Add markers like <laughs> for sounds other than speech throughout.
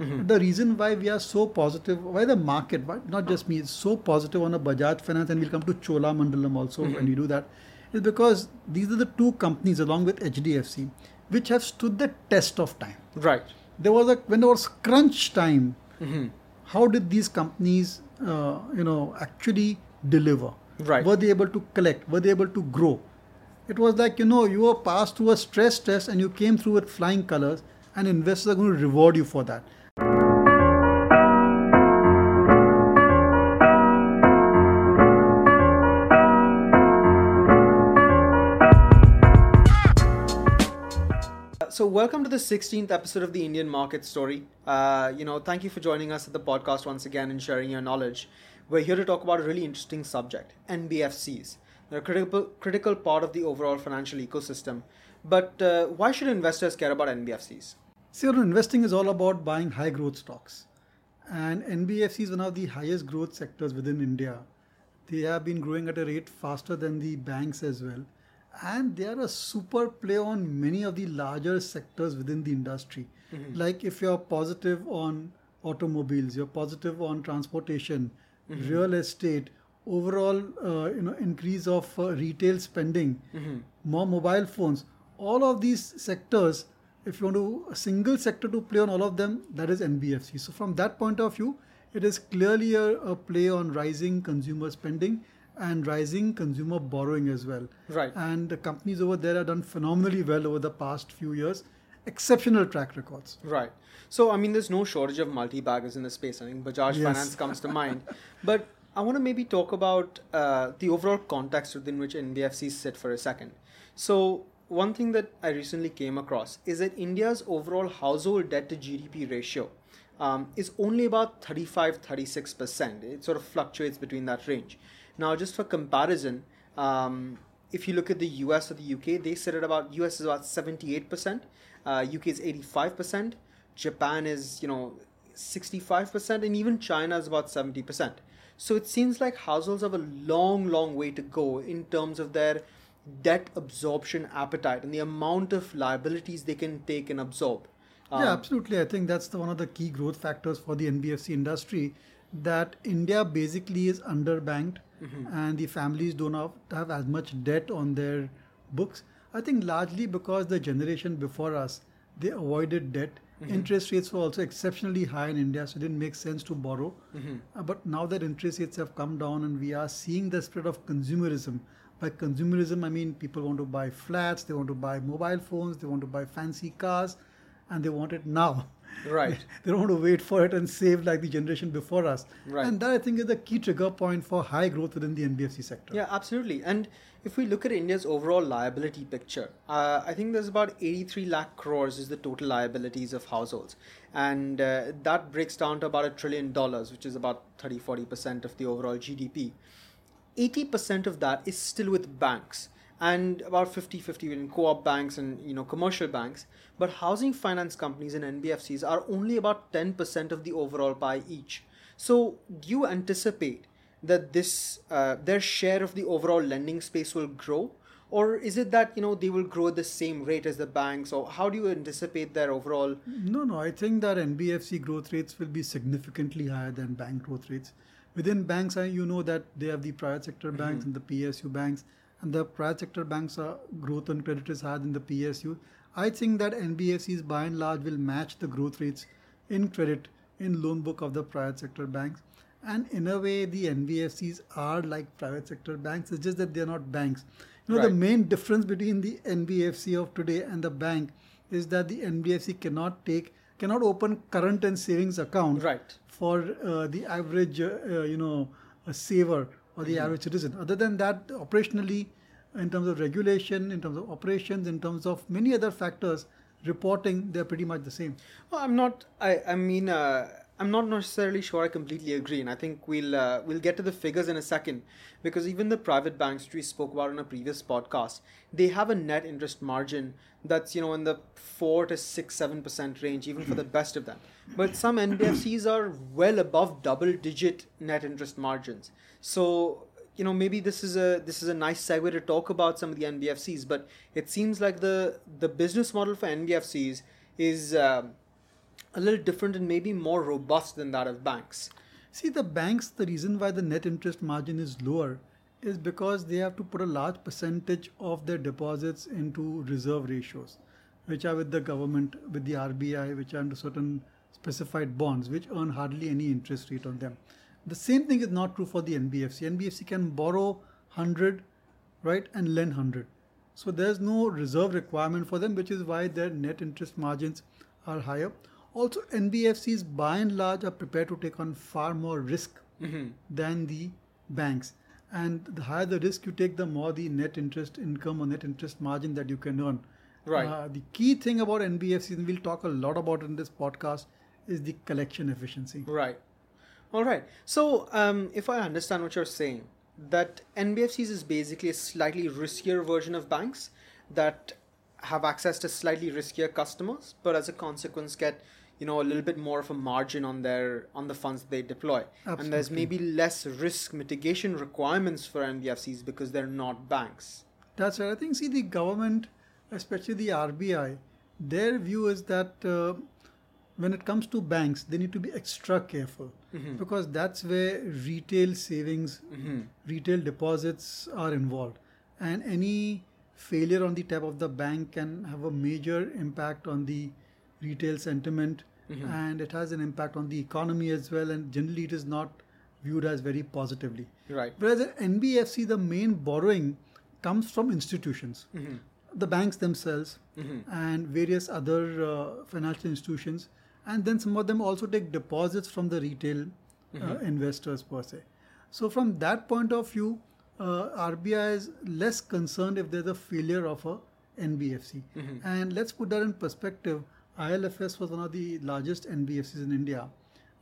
Mm-hmm. The reason why we are so positive, why the market, why not just me, is so positive on a Bajaj Finance, and we'll come to Cholamandalam also mm-hmm. when we do that, is because these are the two companies along with HDFC which have stood the test of time. Right. There was a when there was crunch time. Mm-hmm. How did these companies, uh, you know, actually deliver? Right. Were they able to collect? Were they able to grow? It was like you know you were passed through a stress test and you came through with flying colors, and investors are going to reward you for that. So welcome to the 16th episode of the Indian Market Story. Uh, you know, thank you for joining us at the podcast once again and sharing your knowledge. We're here to talk about a really interesting subject: NBFCs. They're a critical critical part of the overall financial ecosystem. But uh, why should investors care about NBFCs? So, investing is all about buying high growth stocks, and NBFC is one of the highest growth sectors within India. They have been growing at a rate faster than the banks as well and they are a super play on many of the larger sectors within the industry. Mm-hmm. Like if you're positive on automobiles, you're positive on transportation, mm-hmm. real estate, overall uh, you know increase of uh, retail spending, mm-hmm. more mobile phones, all of these sectors. If you want to a single sector to play on all of them, that is NBFC. So from that point of view, it is clearly a, a play on rising consumer spending and rising consumer borrowing as well. Right. And the companies over there have done phenomenally well over the past few years. Exceptional track records. Right. So, I mean, there's no shortage of multi baggers in the space. I think Bajaj yes. Finance comes to mind. <laughs> But I want to maybe talk about uh, the overall context within which NBFCs sit for a second. So, one thing that I recently came across is that India's overall household debt to GDP ratio um, is only about 35 36%. It sort of fluctuates between that range. Now, just for comparison, um, if you look at the US or the UK, they sit at about US is about 78%, uh, UK is 85%, Japan is, you know, 65%, and even China is about 70%. So it seems like households have a long, long way to go in terms of their debt absorption appetite and the amount of liabilities they can take and absorb. Um, yeah, absolutely. I think that's the, one of the key growth factors for the NBFC industry that India basically is underbanked mm-hmm. and the families do not have as much debt on their books. I think largely because the generation before us they avoided debt. Mm-hmm. Interest rates were also exceptionally high in India, so it didn't make sense to borrow. Mm-hmm. Uh, but now that interest rates have come down and we are seeing the spread of consumerism. By consumerism, I mean people want to buy flats, they want to buy mobile phones, they want to buy fancy cars, and they want it now. Right. <laughs> they don't want to wait for it and save like the generation before us. Right. And that I think is the key trigger point for high growth within the NBFC sector. Yeah, absolutely. And if we look at India's overall liability picture, uh, I think there's about 83 lakh crores is the total liabilities of households. And uh, that breaks down to about a trillion dollars, which is about 30 40% of the overall GDP. 80% of that is still with banks and about 50-50 in co-op banks and you know commercial banks. But housing finance companies and nbfcs are only about 10% of the overall pie each. So do you anticipate that this uh, their share of the overall lending space will grow? Or is it that you know they will grow at the same rate as the banks? Or how do you anticipate their overall no no i think that nbfc growth rates will be significantly higher than bank growth rates. Within banks I you know that they have the private sector banks mm-hmm. and the psu banks the private sector banks are growth on credit is higher than the PSU. I think that NBFCs by and large will match the growth rates in credit in loan book of the private sector banks. And in a way, the NBFCs are like private sector banks. It's just that they're not banks. You know, right. the main difference between the NBFC of today and the bank is that the NBFC cannot take cannot open current and savings account right. for uh, the average uh, uh, you know a saver or the mm-hmm. average citizen. Other than that, operationally, in terms of regulation, in terms of operations, in terms of many other factors, reporting, they're pretty much the same. Well, I'm not. I. I mean. Uh, I'm not necessarily sure I completely agree, and I think we'll uh, we'll get to the figures in a second, because even the private banks we spoke about in a previous podcast, they have a net interest margin that's you know in the four to six seven percent range, even for the best of them. But some NBFCs are well above double digit net interest margins. So you know maybe this is a this is a nice segue to talk about some of the NBFCs, but it seems like the the business model for NBFCs is. Uh, a little different and maybe more robust than that of banks? See, the banks, the reason why the net interest margin is lower is because they have to put a large percentage of their deposits into reserve ratios, which are with the government, with the RBI, which are into certain specified bonds, which earn hardly any interest rate on them. The same thing is not true for the NBFC. NBFC can borrow 100, right, and lend 100. So there's no reserve requirement for them, which is why their net interest margins are higher. Also, NBFCs by and large are prepared to take on far more risk Mm-hmm. than the banks. And the higher the risk you take, the more the net interest income or net interest margin that you can earn. Right. Uh, the key thing about NBFCs, and we'll talk a lot about it in this podcast, is the collection efficiency. Right. All right. So, um, if I understand what you're saying, that NBFCs is basically a slightly riskier version of banks that have access to slightly riskier customers, but as a consequence get you know a little bit more of a margin on their on the funds they deploy, and there's maybe less risk mitigation requirements for NBFCs because they're not banks. That's right. I think, see, the government, especially the RBI, their view is that uh, when it comes to banks, they need to be extra careful Mhm. because that's where retail savings, Mm-hmm. retail deposits are involved. And any failure on the tap of the bank can have a major impact on the retail sentiment Mhm. and it has an impact on the economy as well. And generally, it is not viewed as very positively. Right. Whereas at NBFC, the main borrowing comes from institutions, Mm-hmm. the banks themselves, Mm-hmm. and various other uh, financial institutions. And then some of them also take deposits from the retail uh, Mhm. investors per se. So, from that point of view, uh, RBI is less concerned if there's a failure of a NBFC. Mhm. And let's put that in perspective. ILFS was one of the largest NBFCs in India,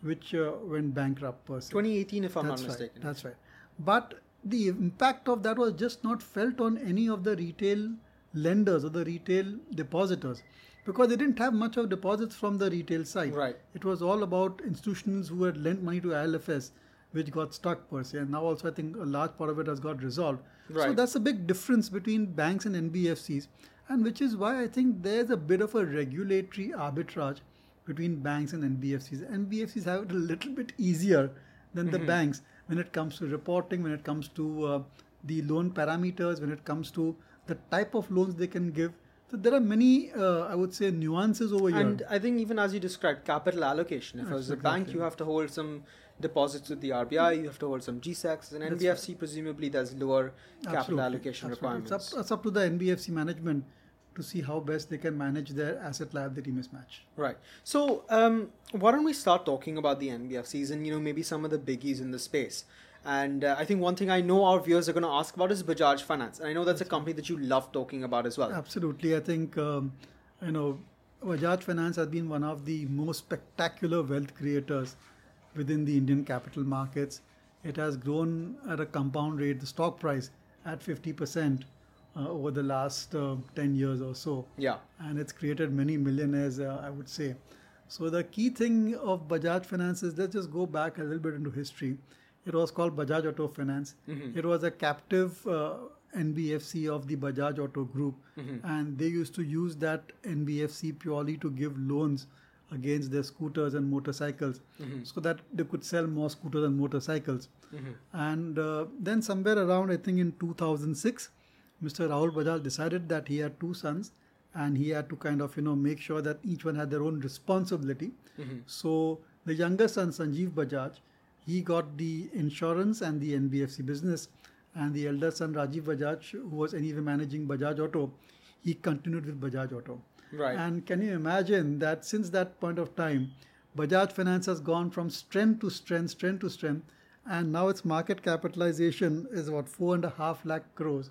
which uh, went bankrupt per se. 2018, if I'm That's not right. mistaken. That's right. But the impact of that was just not felt on any of the retail lenders or the retail depositors because they didn't have much of deposits from the retail side. Right. It was all about institutions who had lent money to ILFS, which got stuck per se. And now also, I think a large part of it has got resolved. Right. So that's a big difference between banks and NBFCs, and which is why I think there's a bit of a regulatory arbitrage between banks and NBFCs. NBFCs have it a little bit easier than the Mhm. banks when it comes to reporting, when it comes to uh, the loan parameters, when it comes to the type of loans they can give. So there are many, uh, I would say, nuances over here. And I think even as you described, capital allocation. If as a bank, you have to hold some deposits with the RBI, you have to hold some GSECs, and That's NBFC presumably there's lower capital Absolutely, allocation absolutely. requirements. It's up, it's up to the NBFC management to see how best they can manage their asset liability mismatch. Right. So um, why don't we start talking about the NBFCs and you know maybe some of the biggies in the space. And uh, I think one thing I know our viewers are going to ask about is Bajaj Finance, and I know that's a company that you love talking about as well. Absolutely. I think, um, you know, Bajaj Finance has been one of the most spectacular wealth creators within the Indian capital markets. It has grown at a compound rate, the stock price at 50% uh, over the last uh, 10 years or so. Yeah. and it's created many millionaires, uh, I would say. So the key thing of Bajaj Finance is let's just go back a little bit into history. It was called Bajaj Auto Finance. Mhm. It was a captive uh, NBFC of the Bajaj Auto Group, Mhm. and they used to use that NBFC purely to give loans against their scooters and motorcycles, Mhm. so that they could sell more scooters and motorcycles. Mhm. And uh, then somewhere around, I think in 2006, Mr. Rahul Bajaj decided that he had two sons and he had to kind of, you know, make sure that each one had their own responsibility. Mhm. So the younger son, Sanjiv Bajaj, he got the insurance and the NBFC business. And the elder son, Rajiv Bajaj, who was anyway managing Bajaj Auto, he continued with Bajaj Auto. Right. And can you imagine that since that point of time, Bajaj Finance has gone from strength to strength, strength to strength, and now its market capitalization is about four and a half lakh crores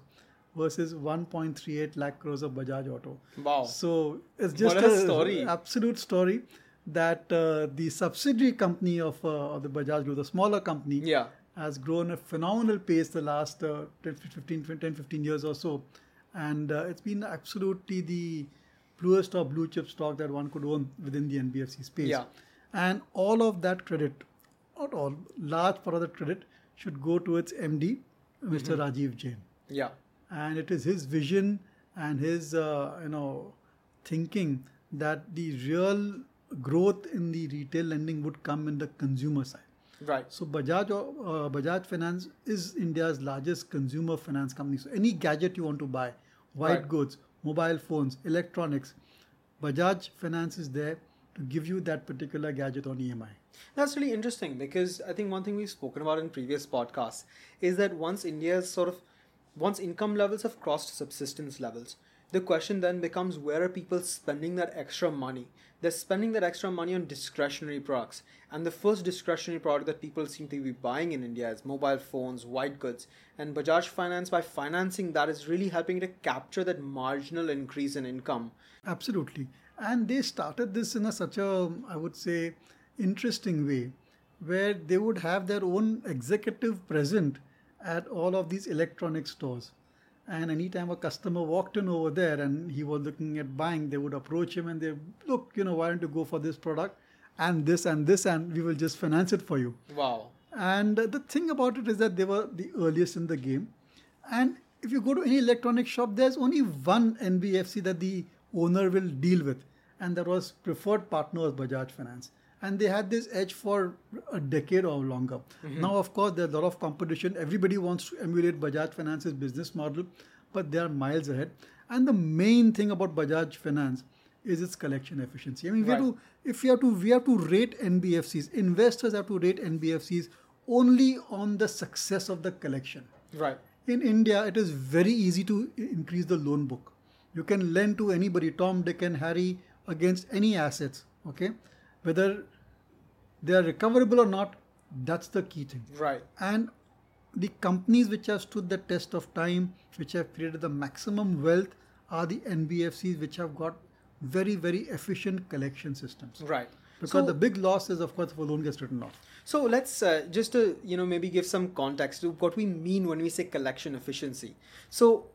versus 1.38 lakh crores of Bajaj Auto. wow. So it's just What a story. absolute story that uh, the subsidiary company of, uh, of the Bajaj Group, the smaller company, yeah. has grown at phenomenal pace the last uh, 10, 15, 10, 15 years or so. And uh, it's been absolutely the bluest of blue chip stock that one could own within the NBFC space. Yeah. And all of that credit, not all, large part of that credit should go to its MD, Mm-hmm. Rajeev Jain. Yeah. And it is his vision and his, uh, you know, thinking that the real growth in the retail lending would come in the consumer side. Right. So Bajaj uh, Bajaj Finance is India's largest consumer finance company. So any gadget you want to buy, white Right. goods, mobile phones, electronics, Bajaj Finance is there to give you that particular gadget on EMI. That's really interesting because I think one thing we've spoken about in previous podcasts is that once India's sort of once income levels have crossed subsistence levels, the question then becomes where are people spending that extra money? They're spending that extra money on discretionary products. And the first discretionary product that people seem to be buying in India is mobile phones, white goods. And Bajaj Finance, by financing that, is really helping to capture that marginal increase in income. Absolutely. And they started this in a such a, I would say, interesting way, where they would have their own executive present at all of these electronic stores. And anytime a customer walked in over there and he was looking at buying, they would approach him and they look, you know, why don't you go for this product and this and this, and we will just finance it for you. Wow. And the thing about it is that they were the earliest in the game. And if you go to any electronic shop, there's only one NBFC that the owner will deal with, and that was preferred partner was Bajaj Finance. And they had this edge for a decade or longer. Mm-hmm. Now, of course, there's a lot of competition. Everybody wants to emulate Bajaj Finance's business model, but they are miles ahead. And the main thing about Bajaj Finance is its collection efficiency. I mean, we have to if we have to we have to rate NBFCs. Investors have to rate NBFCs only on the success of the collection. Right. In India, it is very easy to increase the loan book. You can lend to anybody, Tom, Dick, and Harry, against any assets. Okay, whether they are recoverable or not, that's the key thing. Right. And the companies which have stood the test of time, which have created the maximum wealth, are the NBFCs which have got very, very efficient collection systems. Right. Because So- the big loss is, of course, if a loan gets written off. So let's uh, just to you know maybe give some context to what we mean when we say collection efficiency. So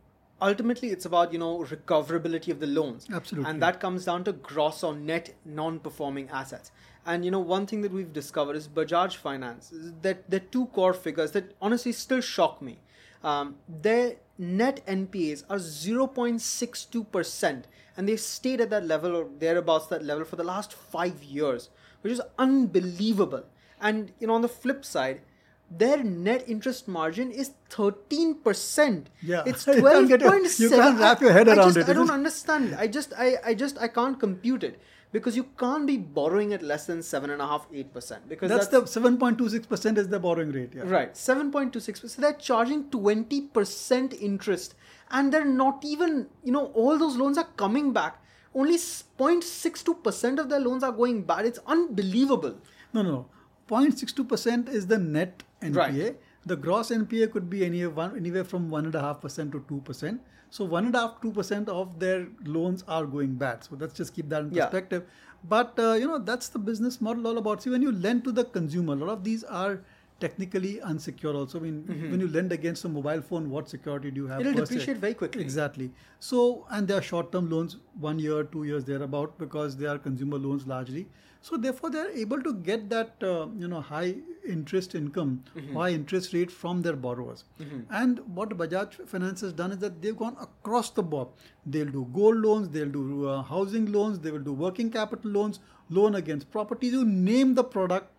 ultimately, it's about you know recoverability of the loans, Absolutely. and that comes down to gross or net non-performing assets. And you know one thing that we've discovered is Bajaj Finance that the two core figures that honestly still shock me. Um, their net NPAs are 0.62%, and they've stayed at that level or thereabouts that level for the last five years, which is unbelievable. And you know, on the flip side, their net interest margin is 13%. Yeah. It's <laughs> You can't get your- 12.7. you can't wrap your head I around just, it. I don't understand. I just, I, I just, I can't compute it because you can't be borrowing at less than seven and a half, eight percent because That's, that's, the 7.26% is the borrowing rate. Yeah. Right, 7.26%. So they're charging 20% interest and they're not even, you know, all those loans are coming back. Only 0.62% of their loans are going bad. It's unbelievable. No, no, no. 0.62% is the net NPA. Right. The gross NPA could be anywhere, one, anywhere from 1.5% to 2%. So 1.5 2% of their loans are going bad. So let's just keep that in Yeah. perspective. But, uh, you know, that's the business model all about. See, when you lend to the consumer, a lot of these are technically unsecure also. I mean, when you lend against a mobile phone, what security do you have? Mm-hmm. It'll se? depreciate very quickly. Exactly. So, and they are short-term loans, one year, two years thereabout, because they are consumer loans largely. So, therefore, they are able to get that uh, you know high interest income, Mm-hmm. high interest rate from their borrowers. And what Bajaj Finance has done is that they've gone across the board. They'll do gold loans, they'll do uh, housing loans, they will do working capital loans, loan against properties. You name the product,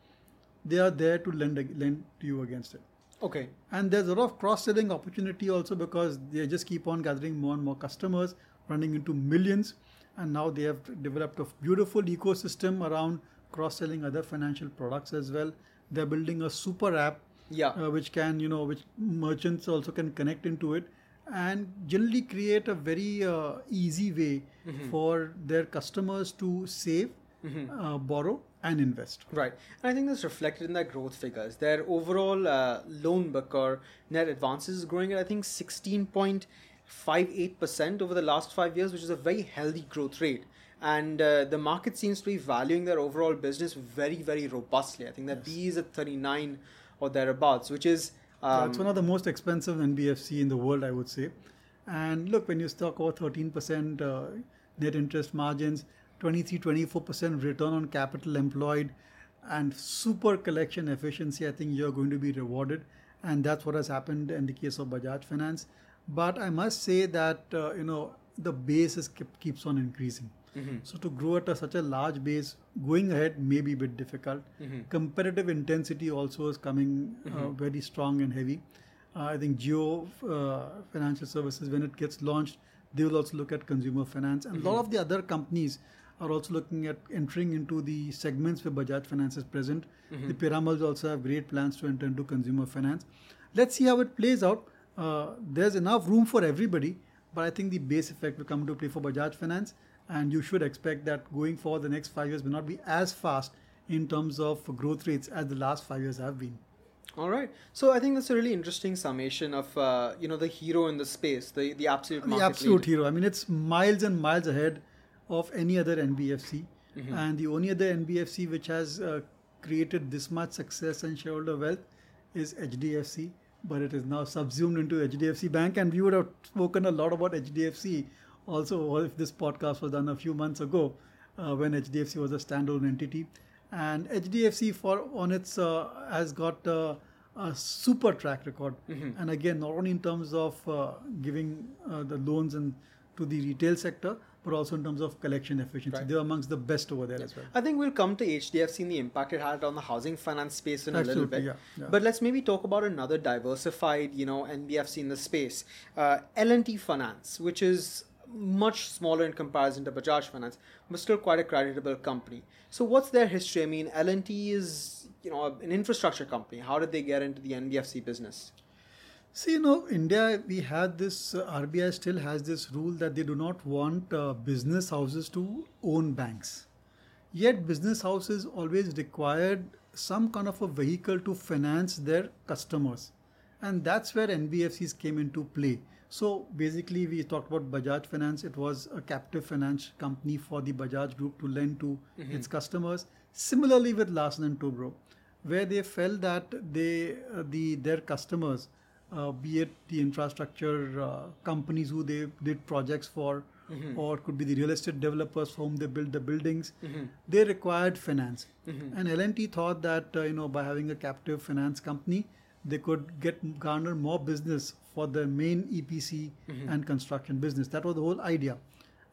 they are there to lend lend to you against it. Okay. And there's a lot of cross selling opportunity also because they just keep on gathering more and more customers, running into millions. And now they have developed a beautiful ecosystem around cross selling other financial products as well. They're building a super app, Yeah. uh, which can, you know, which merchants also can connect into it and generally create a very uh, easy way for their customers to save, uh, borrow, and invest. Right. And I think that's reflected in their growth figures. Their overall uh, loan book or net advances is growing at, I think, 16.58% over the last five years, which is a very healthy growth rate. And uh, the market seems to be valuing their overall business very, very robustly. I think that PE is at 39 or thereabouts, which is. Yeah, Um, it's one of the most expensive NBFC in the world, I would say. And look, when you talk about 13% uh, net interest margins, 23, 24% return on capital employed, and super collection efficiency, I think you're going to be rewarded. And that's what has happened in the case of Bajaj Finance. But I must say that, uh, you know, the base is keep, keeps on increasing. So to grow at a, such a large base, going ahead may be a bit difficult. Competitive intensity also is coming uh, very strong and heavy. Uh, I think Jio uh, Financial Services, when it gets launched, they will also look at consumer finance, and a lot of the other companies are also looking at entering into the segments where Bajaj Finance is present. The Piramal also have great plans to enter into consumer finance. Let's see how it plays out. Uh, there's enough room for everybody, but I think the base effect will come into play for Bajaj Finance, and you should expect that going forward, the next five years will not be as fast in terms of growth rates as the last five years have been. All right. So I think that's a really interesting summation of uh, you know the hero in the space, the the absolute market the absolute leader. hero. I mean, it's miles and miles ahead of any other NBFC, Mm-hmm. and the only other NBFC which has uh, created this much success and shareholder wealth is HDFC. But it is now subsumed into HDFC Bank, and we would have spoken a lot about HDFC also if this podcast was done a few months ago uh, when HDFC was a standalone entity. And HDFC for on its uh, has got uh, a super track record, Mm-hmm. and again not only in terms of uh, giving uh, the loans and to the retail sector, but also in terms of collection efficiency. Right. They're amongst the best over there as well. I think we'll come to HDFC and the impact it had on the housing finance space in a little bit. yeah, yeah. But let's maybe talk about another diversified, you know, NBFC in the space, uh, L&T Finance, which is much smaller in comparison to Bajaj Finance, but still quite a creditable company. So what's their history? I mean, L&T is, you know, an infrastructure company. How did they get into the NBFC business? See, you know, India, we had this, uh, RBI still has this rule that they do not want uh, business houses to own banks. Yet, business houses always required some kind of a vehicle to finance their customers. And that's where NBFCs came into play. So, basically, we talked about Bajaj Finance. It was a captive finance company for the Bajaj Group to lend to its customers. Similarly, with Larsen and Toubro, where they felt that they, uh, the their customers, uh, be it the infrastructure uh, companies who they did projects for, or could be the real estate developers for whom they built the buildings, they required finance. And L&T thought that uh, you know by having a captive finance company, they could get garner more business for their main EPC and construction business. That was the whole idea,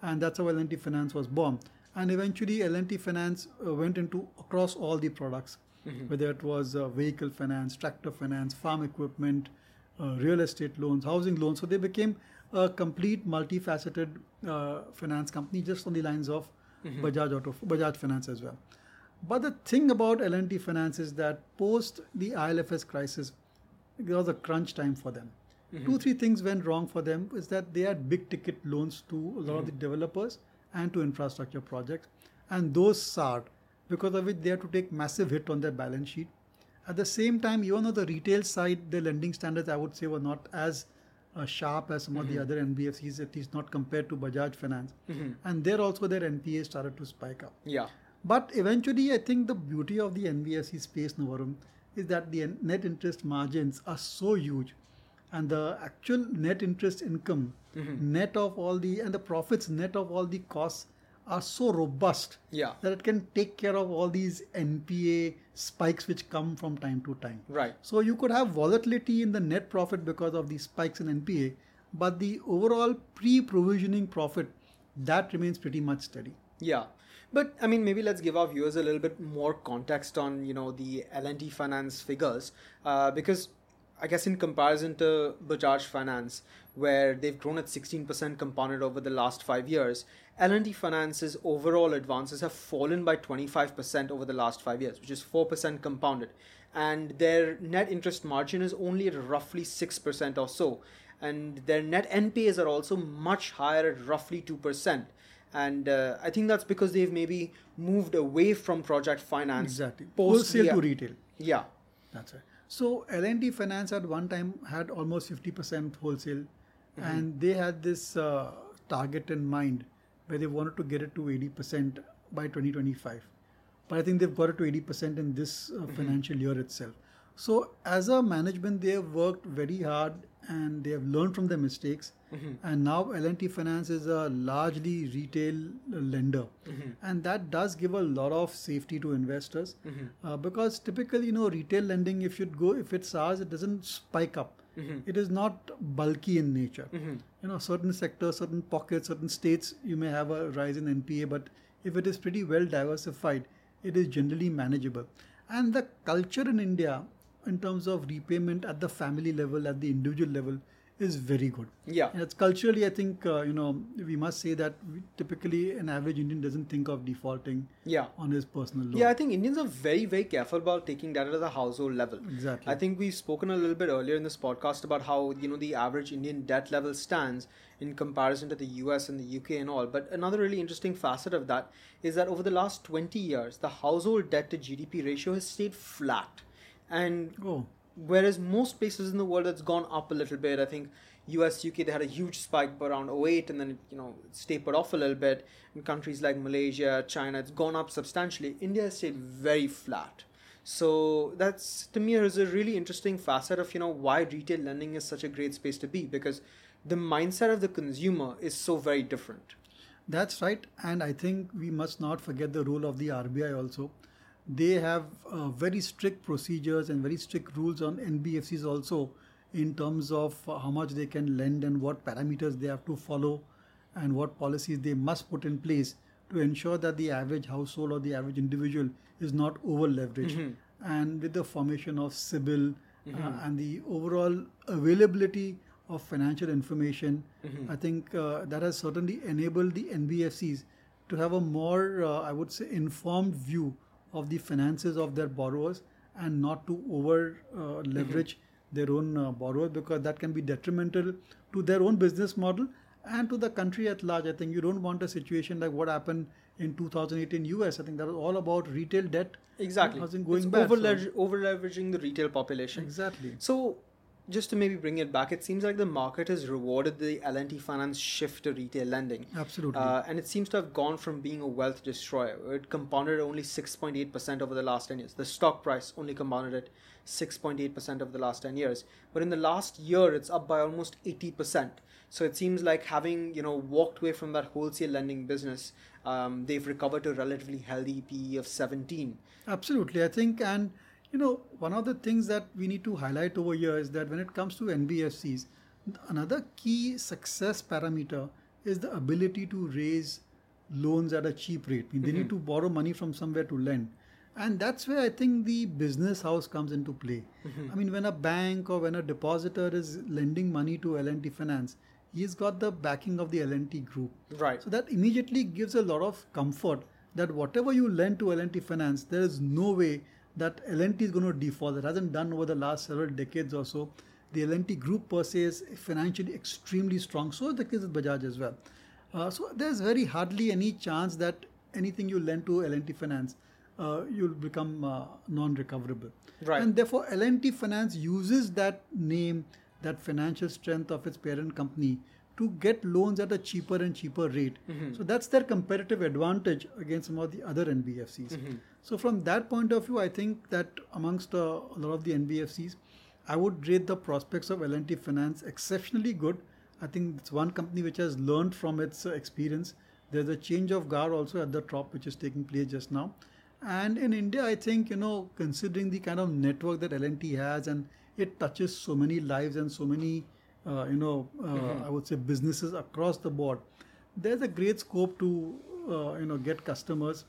and that's how L&T Finance was born. And eventually, L&T Finance uh, went into across all the products, whether it was uh, vehicle finance, tractor finance, farm equipment, Uh, real estate loans, housing loans. So they became a complete multifaceted uh, finance company, just on the lines of mm-hmm. Bajaj Auto, Bajaj Finance as well. But the thing about L&T Finance is that post the ILFS crisis, there was a crunch time for them. Mm-hmm. Two, three things went wrong for them is that they had big ticket loans to a lot of the mm-hmm. developers and to infrastructure projects, and those soured because of which they had to take massive hit on their balance sheet. At the same time, even on the retail side, the lending standards I would say were not as uh, sharp as some of the mm-hmm. other NBFCs, at least not compared to Bajaj Finance. Mm-hmm. And there also their NPA started to spike up. Yeah. But eventually, I think the beauty of the NBFC space, Navarum, is that the net interest margins are so huge, and the actual net interest income, mm-hmm. net of all the and the profits, net of all the costs, are so robust Yeah. that it can take care of all these NPA spikes which come from time to time. Right. So you could have volatility in the net profit because of these spikes in NPA, but the overall pre-provisioning profit that remains pretty much steady. Yeah. But I mean, maybe let's give our viewers a little bit more context on you know the L&T Finance figures, uh, because I guess in comparison to Bajaj Finance, where they've grown at 16% compounded over the last five years, L&T Finance's overall advances have fallen by 25% over the last five years, which is 4% compounded, and their net interest margin is only at roughly 6% or so, and their net NPAs are also much higher at roughly 2% and uh, I think that's because they've maybe moved away from project finance. Exactly. post Wholesale the- to retail. Yeah. That's right. So L&T Finance at one time had almost 50% wholesale, and they had this uh, target in mind where they wanted to get it to 80% by 2025. But I think they've got it to 80% in this uh, financial year itself. So as a management, they have worked very hard and they have learned from their mistakes. And now L&T Finance is a largely retail lender, and that does give a lot of safety to investors uh, because typically, you know, retail lending, if you go, if it's ours, it doesn't spike up. It is not bulky in nature. Mm-hmm. You know, certain sectors, certain pockets, certain states, you may have a rise in NPA, but if it is pretty well diversified, it is generally manageable. And the culture in India, in terms of repayment at the family level, at the individual level, is very good. Yeah. And it's culturally, I think, uh, you know, we must say that we, typically an average Indian doesn't think of defaulting Yeah. on his personal loan. Yeah, I think Indians are very, very careful about taking that at the household level. Exactly. I think we've spoken a little bit earlier in this podcast about how you know the average Indian debt level stands in comparison to the US and the UK and all. But another really interesting facet of that is that over the last 20 years, the household debt to GDP ratio has stayed flat. And Oh, whereas most places in the world it's gone up a little bit. I think us uk they had a huge spike around 08 and then it, you know tapered off a little bit. In countries like malaysia china it's gone up substantially. India has stayed very flat. So that's to me is a really interesting facet of you know why retail lending is such a great space to be because the mindset of the consumer is so very different. That's right, and I think we must not forget the role of the RBI also. They have uh, very strict procedures and very strict rules on NBFCs also in terms of uh, how much they can lend and what parameters they have to follow and what policies they must put in place to ensure that the average household or the average individual is not over leveraged. And with the formation of CIBIL uh, and the overall availability of financial information, I think uh, that has certainly enabled the NBFCs to have a more, uh, I would say, informed view of the finances of their borrowers and not to over uh, leverage their own uh, borrowers because that can be detrimental to their own business model and to the country at large. I think you don't want a situation like what happened in 2018 US. I think that was all about retail debt. exactly Housing going it's bad, over, so- over leveraging the retail population Exactly. So, just to maybe bring it back, it seems like the market has rewarded the L&T Finance shift to retail lending. Absolutely. Uh, and it seems to have gone from being a wealth destroyer. It compounded only 6.8% over the last 10 years. The stock price only compounded at 6.8% over the last 10 years. But in the last year, it's up by almost 80%. So it seems like having, you know, walked away from that wholesale lending business, um, they've recovered to a relatively healthy PE of 17. Absolutely. I think, and you know, one of the things that we need to highlight over here is that when it comes to NBFCs, another key success parameter is the ability to raise loans at a cheap rate. I mean, They need mm-hmm. to borrow money from somewhere to lend. And that's where I think the business house comes into play. Mm-hmm. I mean, when a bank or when a depositor is lending money to L&T Finance, he's got the backing of the L&T group. Right. So that immediately gives a lot of comfort that whatever you lend to L&T Finance, there is no way that L&T is going to default. It hasn't done over the last several decades or so. The L&T group per se is financially extremely strong. So is the case with Bajaj as well. Uh, so there's very hardly any chance that anything you lend to L&T Finance, uh, you'll become uh, non-recoverable. Right. And therefore, L&T Finance uses that name, that financial strength of its parent company to get loans at a cheaper and cheaper rate. So that's their competitive advantage against some of the other NBFCs. So from that point of view, I think that amongst uh, a lot of the NBFCs, I would rate the prospects of L&T Finance exceptionally good. I think it's one company which has learned from its uh, experience. There's a change of guard also at the top, which is taking place just now. And in India, I think you know, considering the kind of network that L&T has, and it touches so many lives and so many, uh, you know, uh, I would say businesses across the board. There's a great scope to uh, you know get customers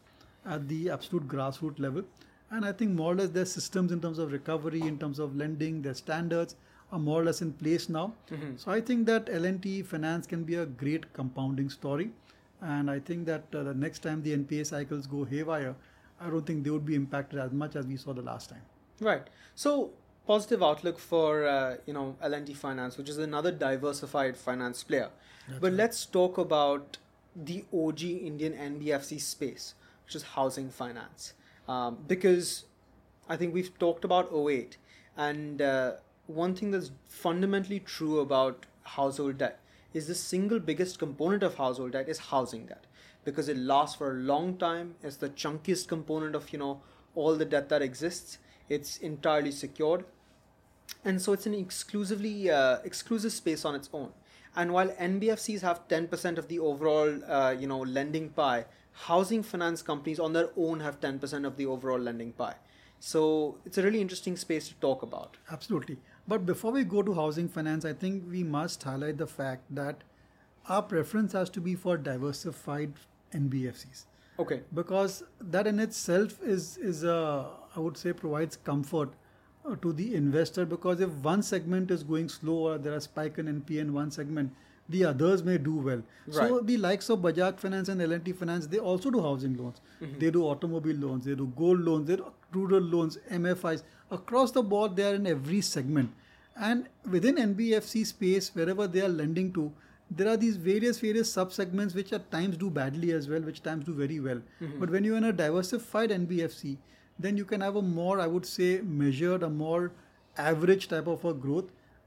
at the absolute grassroots level. And I think more or less their systems in terms of recovery, in terms of lending, their standards are more or less in place now. So I think that L&T Finance can be a great compounding story. And I think that uh, the next time the NPA cycles go haywire, I don't think they would be impacted as much as we saw the last time. Right. So positive outlook for uh, you know L&T Finance, which is another diversified finance player. but let's talk about the OG Indian NBFC space, which is housing finance, um, because I think we've talked about 08, and uh, one thing that's fundamentally true about household debt is the single biggest component of household debt is housing debt because it lasts for a long time. It's the chunkiest component of you know all the debt that exists. It's entirely secured, and so it's an exclusively uh, exclusive space on its own. And while NBFCs have 10% of the overall uh, you know lending pie, housing finance companies on their own have 10% of the overall lending pie. So it's a really interesting space to talk about. Absolutely. But before we go to housing finance, I think we must highlight the fact that our preference has to be for diversified NBFCs Okay. because that in itself is is a I would say provides comfort Uh, to the investor because if one segment is going slow or there are spike in NPA in one segment, the others may do well. So the likes of Bajaj Finance and L&T Finance, they also do housing loans. Mm-hmm. They do automobile loans, they do gold loans, they do rural loans, MFIs. Across the board, they are in every segment. And within NBFC space, wherever they are lending to, there are these various various sub segments which at times do badly as well, which times do very well. Mm-hmm. But when you're in a diversified NBFC, then you can have a more, I would say, measured, a more average type of a growth.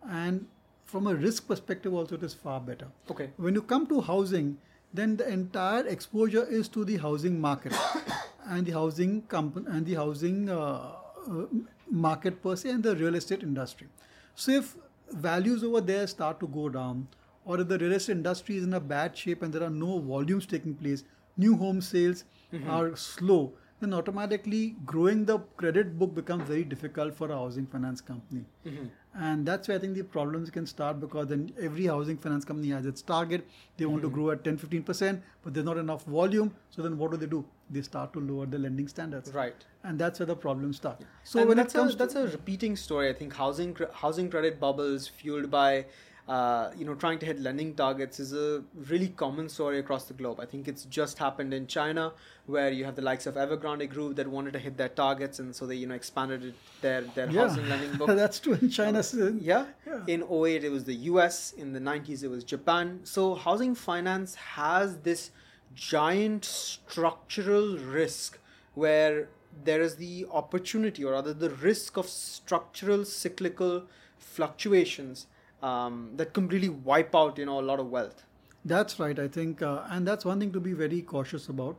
And from a risk perspective, also it is far better. Okay. When you come to housing, then the entire exposure is to the housing market <coughs> and the housing company and the housing uh, uh, market per se and the real estate industry. So if values over there start to go down, or if the real estate industry is in a bad shape and there are no volumes taking place, new home sales are slow, then automatically growing the credit book becomes very difficult for a housing finance company. Mm-hmm. And that's where I think the problems can start because then every housing finance company has its target. They want to mm-hmm. grow at 10 15%, but there's not enough volume. So then what do they do? They start to lower the lending standards. Right. And that's where the problems start. So and when that's it comes a, that's a repeating story. I think housing housing credit bubbles fueled by uh, you know trying to hit lending targets is a really common story across the globe. I think it's just happened in China where you have the likes of Evergrande Group that wanted to hit their targets and so they you know expanded it, their their housing lending book. <laughs> that's true in China. so- Yeah. Yeah. In 08, it was the US. In the 90s, it was Japan. So, housing finance has this giant structural risk where there is the opportunity, or rather, the risk of structural cyclical fluctuations um, that completely wipe out, you know, a lot of wealth. That's right. I think, uh, and that's one thing to be very cautious about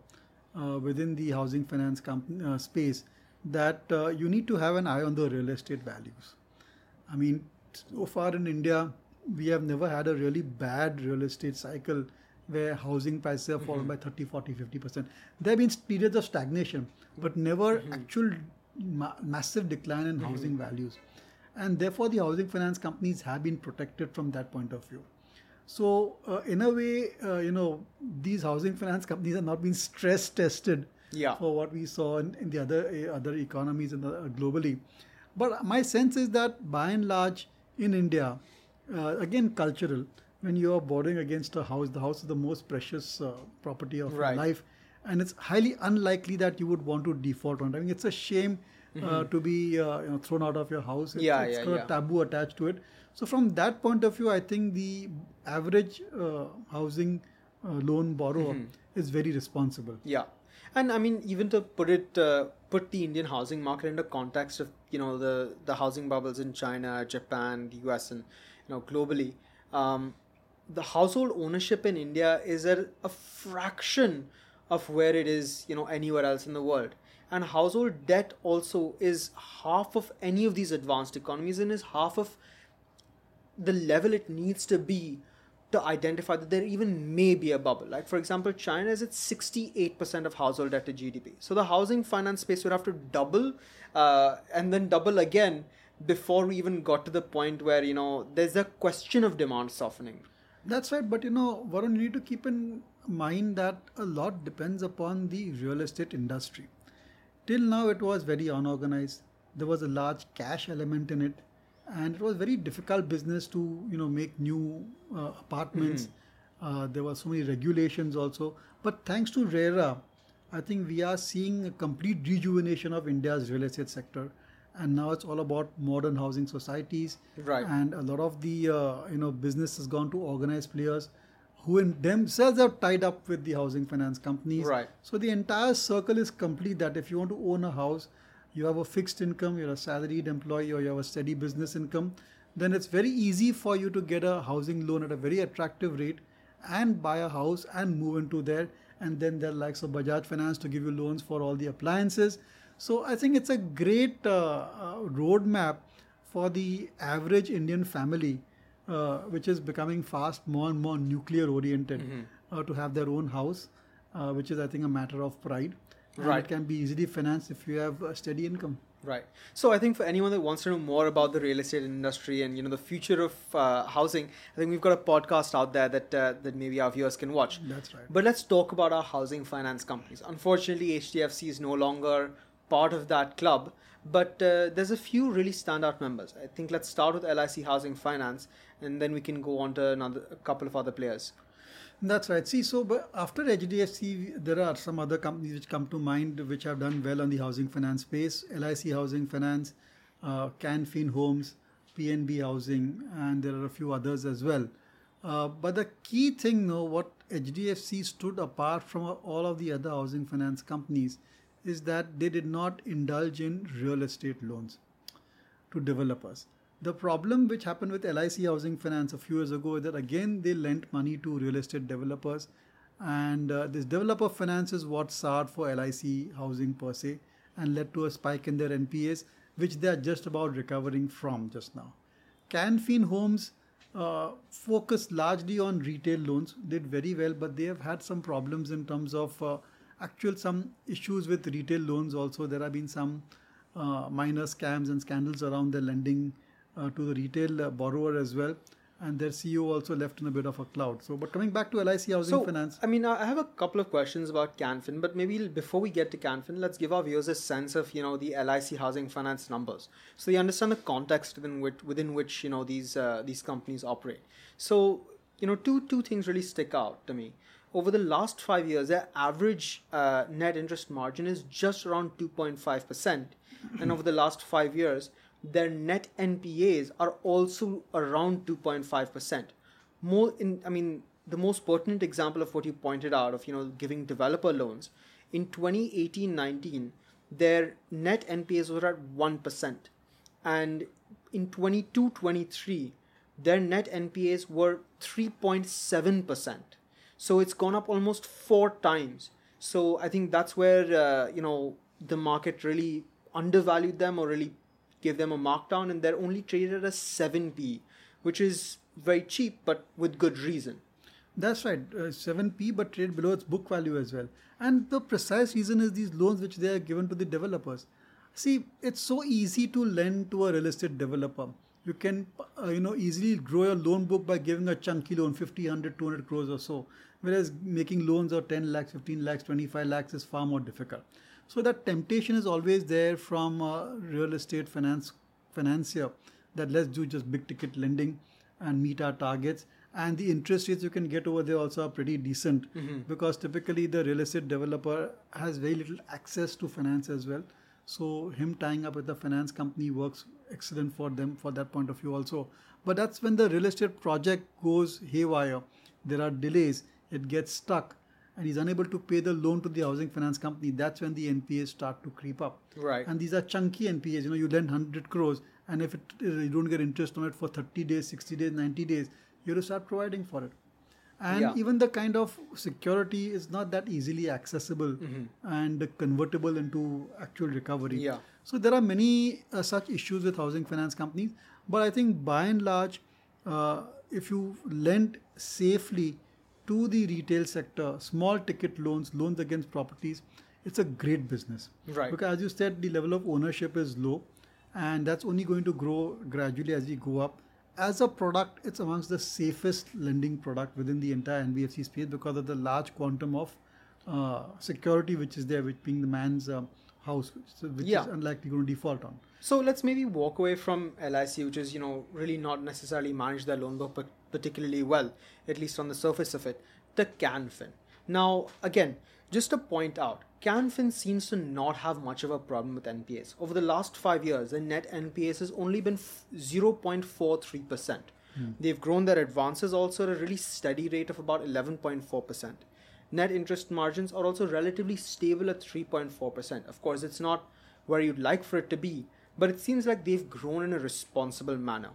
uh, within the housing finance company uh, space. That uh, you need to have an eye on the real estate values. I mean, so far in India, we have never had a really bad real estate cycle where housing prices have fallen by 30, 40, 50%. There have been periods of stagnation, but never actual ma- massive decline in housing values. And therefore, the housing finance companies have been protected from that point of view. So, uh, in a way, uh, you know, these housing finance companies are not being stress tested Yeah. for what we saw in, in the other uh, other economies and uh, globally. But my sense is that by and large in India, uh, again cultural, when you are borrowing against a house, the house is the most precious uh, property of Right. your life, and it's highly unlikely that you would want to default on it. I mean, it's a shame uh, to be uh, you know, thrown out of your house. It's, Mm-hmm. Yeah, it's yeah, got yeah. a taboo attached to it. So from that point of view, I think the average uh, housing uh, loan borrower Mm-hmm. is very responsible. Yeah, and I mean even to put it uh, put the Indian housing market into context of you know the the housing bubbles in China, Japan, the US, and you know globally, um, the household ownership in India is at a fraction of where it is you know anywhere else in the world. And household debt also is half of any of these advanced economies and is half of the level it needs to be to identify that there even may be a bubble. Like, for example, China is at 68% of household debt to GDP. So the housing finance space would have to double uh, and then double again before we even got to the point where, you know, there's a question of demand softening. That's right, but you know, Varun, you need to keep in mind that a lot depends upon the real estate industry. Till now, it was very unorganized. There was a large cash element in it, and it was very difficult business to you know make new uh, apartments. Uh, there were so many regulations also. But thanks to RERA, I think we are seeing a complete rejuvenation of India's real estate sector, and now it's all about modern housing societies Right. and a lot of the uh, you know business has gone to organized players who in themselves are tied up with the housing finance companies Right. so the entire circle is complete that if you want to own a house you have a fixed income you're a salaried employee or you have a steady business income then it's very easy for you to get a housing loan at a very attractive rate and buy a house and move into there and then there are likes of Bajaj Finance to give you loans for all the appliances so I think it's a great uh, uh, roadmap for the average Indian family, uh, which is becoming fast more and more nuclear oriented, uh, to have their own house, uh, which is I think a matter of pride. And Right. It can be easily financed if you have a steady income. Right. So I think for anyone that wants to know more about the real estate industry and you know the future of uh, housing, I think we've got a podcast out there that uh, that maybe our viewers can watch. That's right. But let's talk about our housing finance companies. Unfortunately, HDFC is no longer part of that club, but uh, there's a few really standout members. I think let's start with LIC Housing Finance, and then we can go on to another a couple of other players. That's right. See, so but after HDFC, there are some other companies which come to mind which have done well on the housing finance space. LIC Housing Finance, uh, Canfin Homes, PNB Housing, and there are a few others as well. Uh, but the key thing, though, what HDFC stood apart from all of the other housing finance companies is that they did not indulge in real estate loans to developers. The problem which happened with LIC Housing Finance a few years ago is that again they lent money to real estate developers, and uh, this developer finance is what soured for LIC Housing per se and led to a spike in their NPAs, which they are just about recovering from just now. Canfin Homes uh, focused largely on retail loans, did very well, but they have had some problems in terms of uh, actual some issues with retail loans. Also, there have been some uh, minor scams and scandals around the lending uh, to the retail uh, borrower as well. And their CEO also left in a bit of a cloud. So, but coming back to LIC Housing So, Finance, I mean, I have a couple of questions about Canfin, but maybe before we get to Canfin, let's give our viewers a sense of you know the LIC Housing Finance numbers, so they understand the context within which within which you know these uh, these companies operate. So, you know, two two things really stick out to me. Over the last five years, their average uh, net interest margin is just around two point five percent, and over the last five years, their net NPAs are also around 2.5%. More in, I mean, the most pertinent example of what you pointed out of, you know, giving developer loans in 2018-19, their net NPAs were at 1%. And in 22-23, their net NPAs were 3.7%. So it's gone up almost four times. So I think that's where, uh, you know, the market really undervalued them or really gave them a markdown and they're only traded at a 7p which is very cheap but with good reason That's right, uh, 7p but trade below its book value as well. And the precise reason is these loans which they are given to the developers. See, it's so easy to lend to a real estate developer. You can, uh, you know, easily grow your loan book by giving a chunky loan, 50, 100, 200 crores or so. Whereas making loans of 10 lakhs, 15 lakhs, 25 lakhs is far more difficult. So that temptation is always there from a real estate finance financier that let's do just big ticket lending and meet our targets. And the interest rates you can get over there also are pretty decent mm-hmm. because typically the real estate developer has very little access to finance as well. So him tying up with the finance company works excellent for them for that point of view also. But that's when the real estate project goes haywire. There are delays it gets stuck and he's unable to pay the loan to the housing finance company that's when the npas start to creep up right and these are chunky NPAs. You know, you lend 100 crores, and if it, you don't get interest on it for 30 days, 60 days, 90 days, you have to start providing for it. And Yeah. even the kind of security is not that easily accessible and convertible into actual recovery. Yeah. So there are many uh, such issues with housing finance companies. But I think by and large, uh, if you lend safely to the retail sector, small ticket loans, loans against properties, it's a great business. Right. Because as you said, the level of ownership is low, and that's only going to grow gradually as we go up. As a product, it's amongst the safest lending product within the entire NBFC space because of the large quantum of uh, security which is there, which being the man's um, house, which, which Yeah. is unlikely going to default on. So let's maybe walk away from LIC, which is you know really not necessarily manage their loan book, but particularly well, at least on the surface of it, to Canfin. Now again, just to point out, Canfin seems to not have much of a problem with NPAs. Over the last five years, the net NPAs has only been zero point four three percent. Hmm. They've grown their advances also at a really steady rate of about eleven point four percent. Net interest margins are also relatively stable at 3.4%. Of course, it's not where you'd like for it to be, but it seems like they've grown in a responsible manner.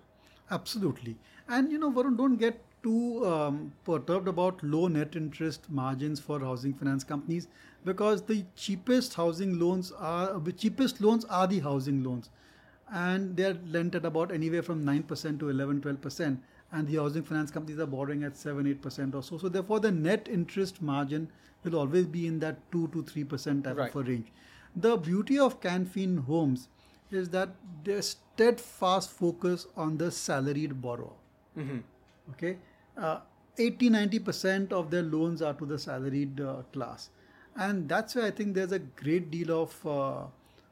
Absolutely. And you know, Varun, don't get too um, perturbed about low net interest margins for housing finance companies because the cheapest housing loans are the cheapest loans are the housing loans and they're lent at about anywhere from 9% to 11 12% and the housing finance companies are borrowing at 7 8% or so so therefore the net interest margin will always be in that 2 to 3% type Right. of a range the beauty of canfin homes is that their steadfast focus on the salaried borrower. Mm-hmm. Okay, uh, 80 90% of their loans are to the salaried uh, class, and that's why I think there's a great deal of, uh,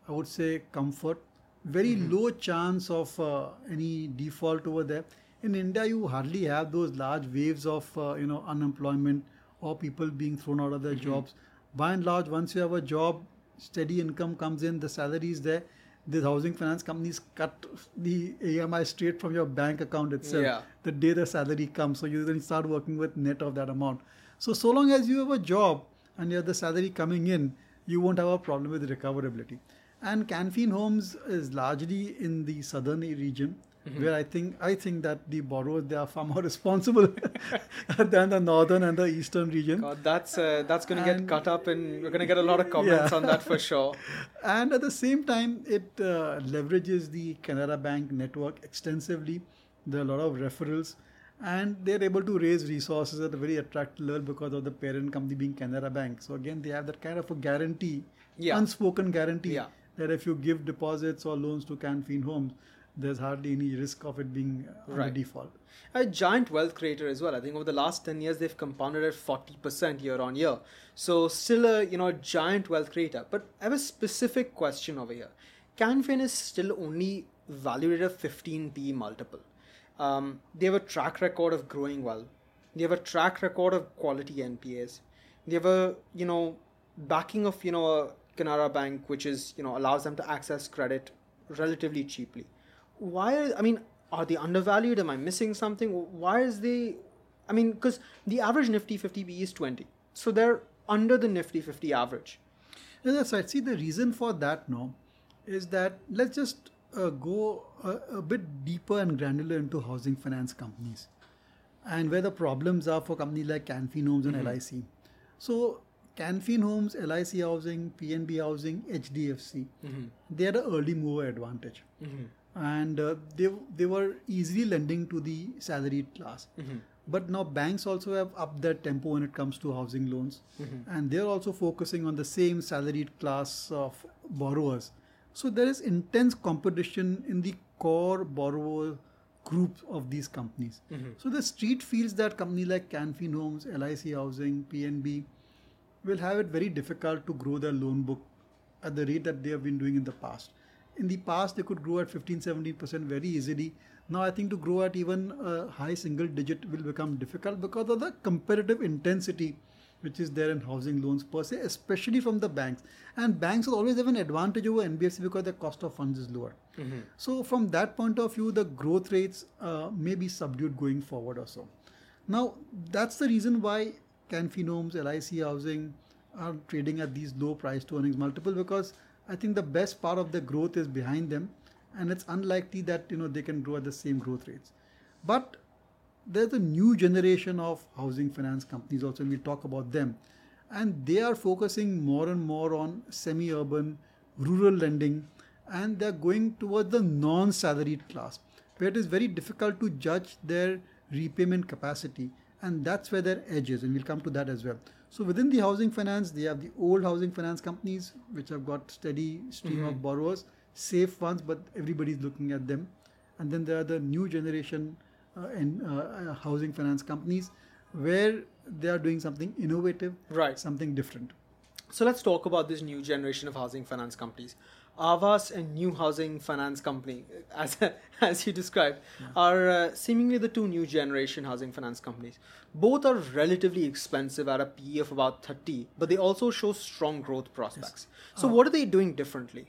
I would say, comfort. Very low chance of uh, any default over there. In India, you hardly have those large waves of uh, you know unemployment or people being thrown out of their jobs. By and large, once you have a job, steady income comes in, the salary is there. The housing finance companies cut the EMI straight from your bank account itself Yeah. the day the salary comes. So you then start working with net of that amount. So so long as you have a job and you have the salary coming in, you won't have a problem with recoverability. And Canfin Homes is largely in the southern region. Where I think I think that the borrowers they are far more <laughs> responsible <laughs> than the northern and the eastern region. God, that's uh, that's going to get cut up, and we're going to get a lot of <laughs> comments Yeah. on that for sure. and at the same time it uh, leverages the canara bank network extensively there are a lot of referrals and they're able to raise resources at a very attractive level because of the parent company being canara bank so again they have that kind of a guarantee Yeah. unspoken guarantee Yeah. that if you give deposits or loans to canfin homes there's hardly any risk of it being uh, Right. default A giant wealth creator as well. I think over the last 10 years, they've compounded at 40% year on year. So still a, you know, a giant wealth creator. But I have a specific question over here. Canfin is still only valued at a 15 P multiple. Um, they have a track record of growing well. They have a track record of quality NPAs. They have a, you know, backing of, you know, a Canara Bank, which is, you know, allows them to access credit relatively cheaply. Why, are, I mean, are they undervalued? Am I missing something? Why is they, I mean, because the average Nifty 50B is 20. So they're under the Nifty 50 average. Yeah, that's right. See, the reason for that now is that let's just uh, go a, a bit deeper and granular into housing finance companies and where the problems are for companies like Canfin Homes and mm-hmm. LIC. So, Canfin Homes, LIC Housing, PNB Housing, HDFC, mm-hmm. they had an early mover advantage. Mm-hmm. And uh, they, they were easily lending to the salaried class. Mm-hmm. But now banks also have upped their tempo when it comes to housing loans, mm-hmm. and they're also focusing on the same salaried class of borrowers. So there is intense competition in the core borrower group of these companies. Mm-hmm. So the street feels that company like Canfin Homes, LIC Housing, PNB will have it very difficult to grow their loan book at the rate that they have been doing in the past. In the past, they could grow at 15 17% very easily. Now, I think to grow at even a high single digit will become difficult because of the competitive intensity which is there in housing loans per se, especially from the banks. And banks will always have an advantage over NBFC because their cost of funds is lower. So, from that point of view, the growth rates uh, may be subdued going forward or so. Now, that's the reason why Canfin Homes, LIC Housing are trading at these low price to earnings multiple because I think the best part of the growth is behind them and it's unlikely that you know they can grow at the same growth rates. But there's a new generation of housing finance companies also, and we'll talk about them. And they are focusing more and more on semi urban, rural lending, and they're going towards the non salaried class, where it is very difficult to judge their repayment capacity. And that's where their edge is, and we'll come to that as well. So within the housing finance, they have the old housing finance companies, which have got steady stream of borrowers, safe ones, but everybody's looking at them. And then there are the new generation uh, in uh, uh, housing finance companies, where they are doing something innovative, Right. something different. So let's talk about this new generation of housing finance companies. Aavas and New Housing Finance Company, as <laughs> as you described, are uh, seemingly the two new generation housing finance companies. Both are relatively expensive at a PE of about 30, but they also show strong growth prospects. So what are they doing differently?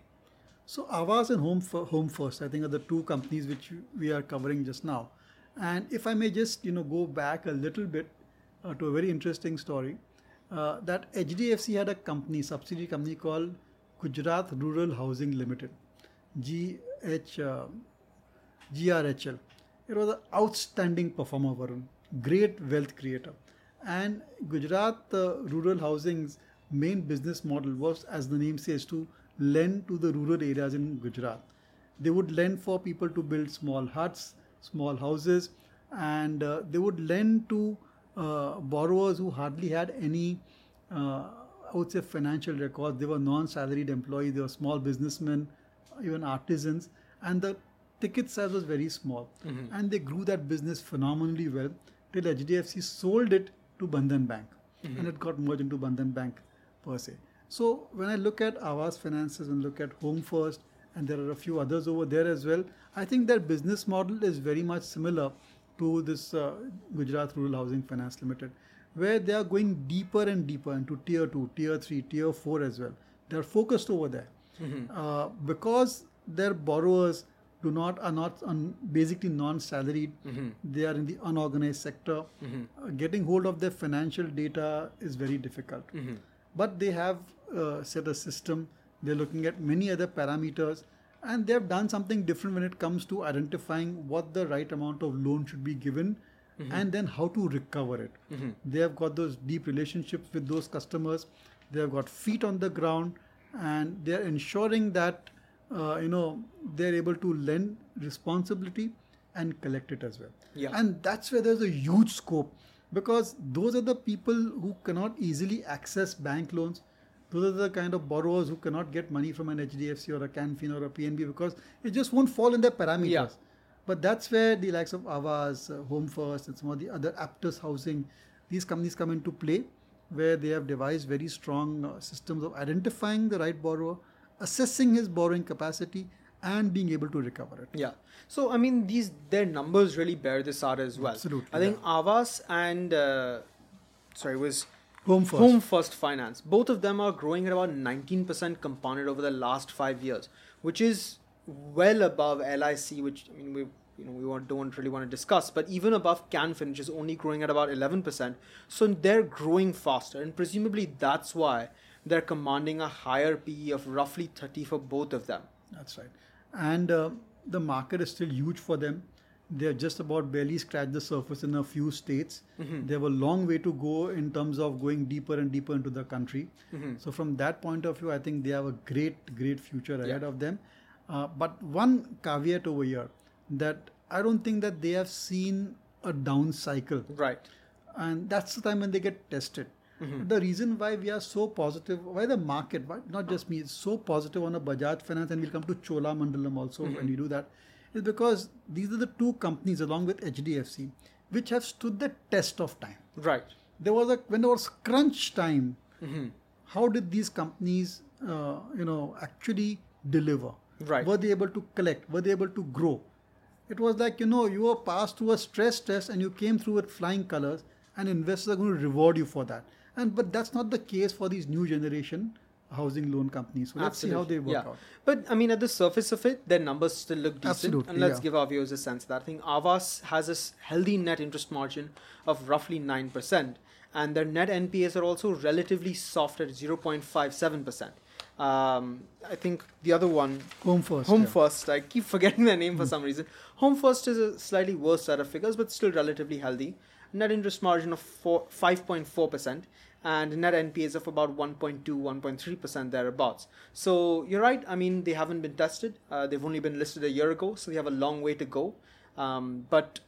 So Aavas and Home Fir- Home First, I think, are the two companies which we are covering just now. And if I may just you know go back a little bit uh, to a very interesting story, uh, that HDFC had a company, subsidiary company called Gujarat Rural Housing Limited, GH, uh, GRHL. It was an outstanding performer, Varun, great wealth creator. And Gujarat uh, Rural Housing's main business model was, as the name says, to lend to the rural areas in Gujarat. They would lend for people to build small huts, small houses, and uh, they would lend to uh, borrowers who hardly had any, uh, I would say, financial records. They were non salaried employees, they were small businessmen, even artisans, and the ticket size was very small. And they grew that business phenomenally well till HDFC sold it to Bandhan Bank, and it got merged into Bandhan Bank per se. So when I look at Aavas Financiers and look at Home First, and there are a few others over there as well, I think their business model is very much similar to this uh, Gujarat Rural Housing Finance Limited, where they are going deeper and deeper into tier two, tier three, tier four as well. They are focused over there uh, because their borrowers do not are not on basically non-salaried. They are in the unorganized sector. Uh, getting hold of their financial data is very difficult. But they have uh, set a system. They're looking at many other parameters, and they have done something different when it comes to identifying what the right amount of loan should be given, and then how to recover it. They have got those deep relationships with those customers. They have got feet on the ground, and they are ensuring that uh, you know they're able to lend responsibility and collect it as well. Yeah. And that's where there's a huge scope because those are the people who cannot easily access bank loans. Those are the kind of borrowers who cannot get money from an HDFC or a Canfin or a PNB because it just won't fall in their parameters. Yeah. But that's where the likes of Aavas, uh, Home First, and some of the other Aptus Housing, these companies come into play, where they have devised very strong uh, systems of identifying the right borrower, assessing his borrowing capacity, and being able to recover it. Yeah. So I mean, these their numbers really bear this out as well. Absolutely, I think Aavas and uh, sorry was Home First. Home First Finance. Both of them are growing at about 19% compounded over the last five years, which is well above LIC, which I mean we you know we want, don't really want to discuss, but even above Canfin, which is only growing at about 11%. So they're growing faster, and presumably that's why they're commanding a higher PE of roughly 30 for both of them. That's right. And uh, the market is still huge for them. They have just about barely scratched the surface in a few states. They have a long way to go in terms of going deeper and deeper into the country. So, from that point of view, I think they have a great, great future ahead of them. Uh, but one caveat over here that I don't think that they have seen a down cycle Right. and that's the time when they get tested. The reason why we are so positive, why the market, why not just me, is so positive on a Bajaj Finance, and we'll come to Cholamandalam also when we do that, is because these are the two companies along with HDFC which have stood the test of time. Right. There was a when there was crunch time. How did these companies, uh, you know, actually deliver? Right. Were they able to collect? Were they able to grow? It was like you know you were passed through a stress test and you came through with flying colors, and investors are going to reward you for that. And but that's not the case for these new generation housing loan companies. So let's see how they work yeah. out. But I mean, at the surface of it, their numbers still look decent. Absolutely, and let's yeah. give our viewers a sense of that. I think Aavas has a healthy net interest margin of roughly 9%, and their net NPAs are also relatively soft at 0.57%. Um, I think the other one, Home first. Home yeah. First, I keep <laughs> forgetting their name for some reason. Home First is a slightly worse set of figures, but still relatively healthy. Net interest margin of four, 5.4% and net NPAs of about 1.2, 1.3% thereabouts. So you're right. I mean, they haven't been tested. Uh, they've only been listed a year ago, so they have a long way to go. Um, but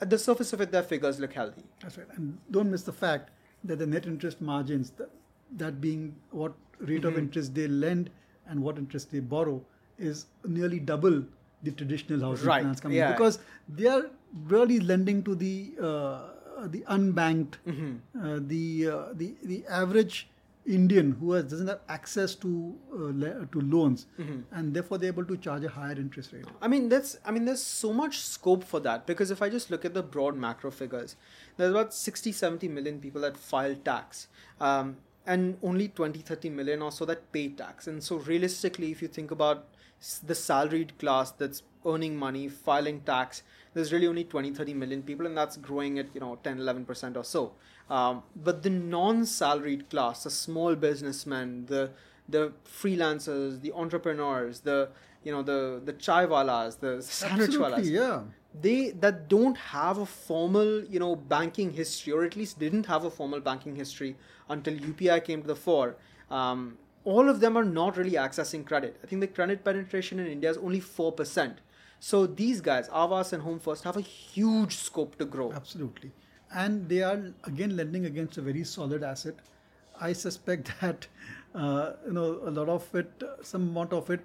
at the surface of it, their figures look healthy. That's right. And don't miss the fact that the net interest margins, th- that being what rate of interest they lend and what interest they borrow, is nearly double the traditional housing Right, finance company yeah. because they are really lending to the uh, the unbanked, uh, the uh, the the average Indian who has, doesn't have access to uh, le- to loans, and therefore they're able to charge a higher interest rate. I mean, that's I mean, there's so much scope for that because if I just look at the broad macro figures, there's about 60, 70 million people that file tax. Um, and only 20, 30 million or so that pay tax. And so, realistically, if you think about the salaried class that's earning money, filing tax, there's really only 20, 30 million people, and that's growing at you know 10, 11% or so. Um, but the non-salaried class, the small businessmen, the the freelancers, the entrepreneurs, the you know the the chai walas, the <laughs> sandwich walas, yeah. They that don't have a formal you know banking history or at least didn't have a formal banking history until UPI came to the fore. Um, all of them are not really accessing credit. I think the credit penetration in India is only four percent. So these guys, Aavas and Home First, have a huge scope to grow. Absolutely. And they are again lending against a very solid asset. I suspect <laughs> that uh, you know a lot of it, some amount of it,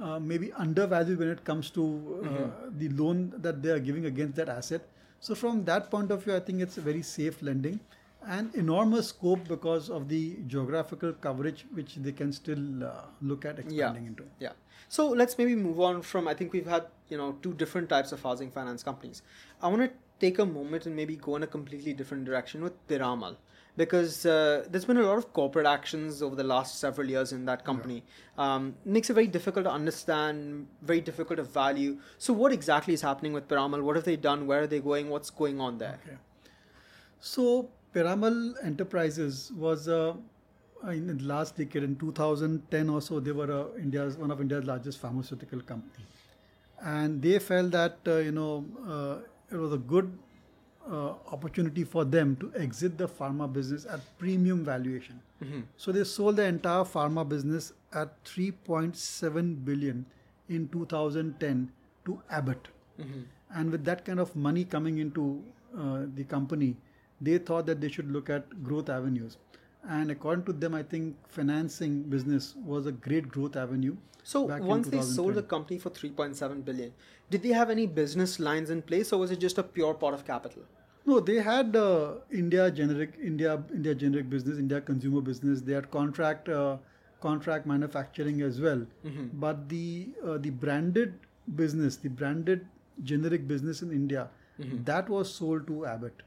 uh, maybe undervalued when it comes to uh, Mm-hmm. the loan that they are giving against that asset. So from that point of view, I think it's a very safe lending and enormous scope because of the geographical coverage which they can still uh, look at expanding into. Yeah. So let's maybe move on from. I think we've had you know two different types of housing finance companies. I want to take a moment and maybe go in a completely different direction with Piramal because uh, there's been a lot of corporate actions over the last several years in that company. Um, makes it very difficult to understand, very difficult to value. So what exactly is happening with Piramal? What have they done? Where are they going? What's going on there? Okay. So Piramal Enterprises was uh, in the last decade, in 2010 or so, they were uh, India's one of India's largest pharmaceutical company, and they felt that uh, you know uh, it was a good uh, opportunity for them to exit the pharma business at premium valuation. So they sold the entire pharma business at 3.7 billion in 2010 to Abbott. And with that kind of money coming into uh, the company, they thought that they should look at growth avenues. And according to them, I think financing business was a great growth avenue. So once they sold the company for 3.7 billion, did they have any business lines in place, or was it just a pure pot of capital? No, they had uh, India generic, India India generic business, India consumer business. They had contract uh, contract manufacturing as well. But the uh, the branded business, the branded generic business in India, that was sold to Abbott,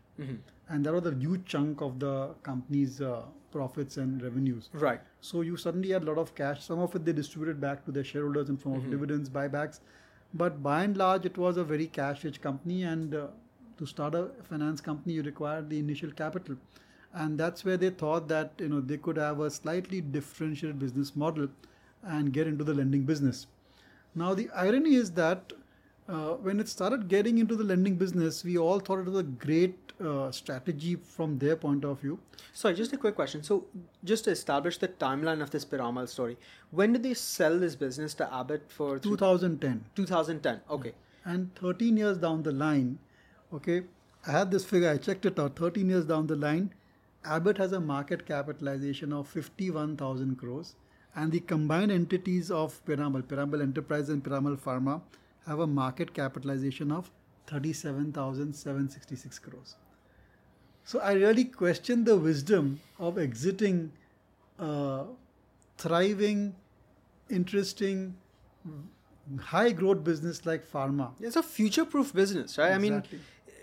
and that was a huge chunk of the company's uh, profits and revenues. Right. So you suddenly had a lot of cash. Some of it they distributed back to their shareholders in form of dividends, buybacks. But by and large, it was a very cash-rich company, and uh, to start a finance company, you require the initial capital, and that's where they thought that you know they could have a slightly differentiated business model and get into the lending business. Now the irony is that uh, when it started getting into the lending business, we all thought it was a great uh, strategy from their point of view. Sorry, just a quick question. So, just to establish the timeline of this Piramal story, when did they sell this business to Abbott for three- 2010. 2010? Okay. And 13 years down the line, okay, I had this figure, I checked it out. 13 years down the line, Abbott has a market capitalization of 51,000 crores, and the combined entities of Piramal, Piramal Enterprise and Piramal Pharma, have a market capitalization of 37,766 crores. So I really question the wisdom of exiting a thriving, interesting, high growth business like pharma. It's a future proof business, right? Exactly. I mean,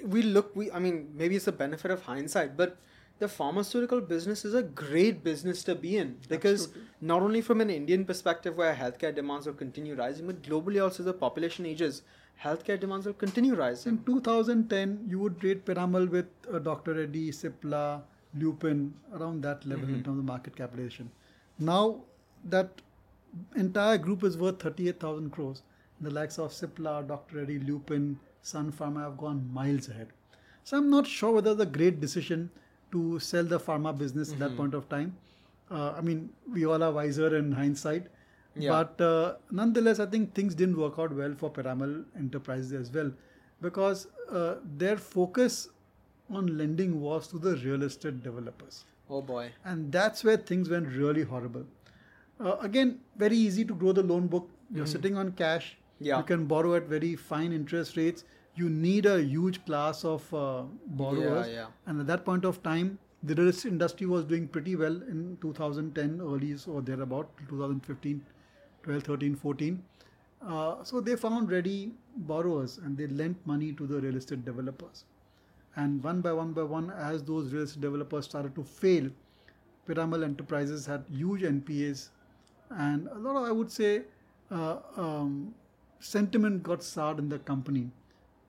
we look, we, I mean, maybe it's the benefit of hindsight, but the pharmaceutical business is a great business to be in because Absolutely. not only from an Indian perspective where healthcare demands will continue rising, but globally also the population ages, healthcare demands will continue rising. In 2010, you would rate Piramal with uh, Dr. Reddy, Cipla, Lupin, around that level in terms of market capitalization. Now, that entire group is worth 38,000 crores. The likes of Cipla, Dr. Reddy, Lupin, Sun Pharma have gone miles ahead. So I'm not sure whether the great decision to sell the pharma business at that point of time. Uh, I mean, we all are wiser in hindsight. Yeah. But uh, nonetheless, I think things didn't work out well for Piramal Enterprises as well because uh, their focus on lending was to the real estate developers. Oh boy. And that's where things went really horrible. Uh, again, very easy to grow the loan book. You're sitting on cash. Mm-hmm. Yeah. You can borrow at very fine interest rates. You need a huge class of uh, borrowers. Yeah, yeah. And at that point of time, the real estate industry was doing pretty well in 2010, early or thereabout, 2015, 12, 13, 14. Uh, so they found ready borrowers and they lent money to the real estate developers. And one by one by one, as those real estate developers started to fail, Piramal Enterprises had huge NPAs, and a lot of, I would say, uh, um, sentiment got soured in the company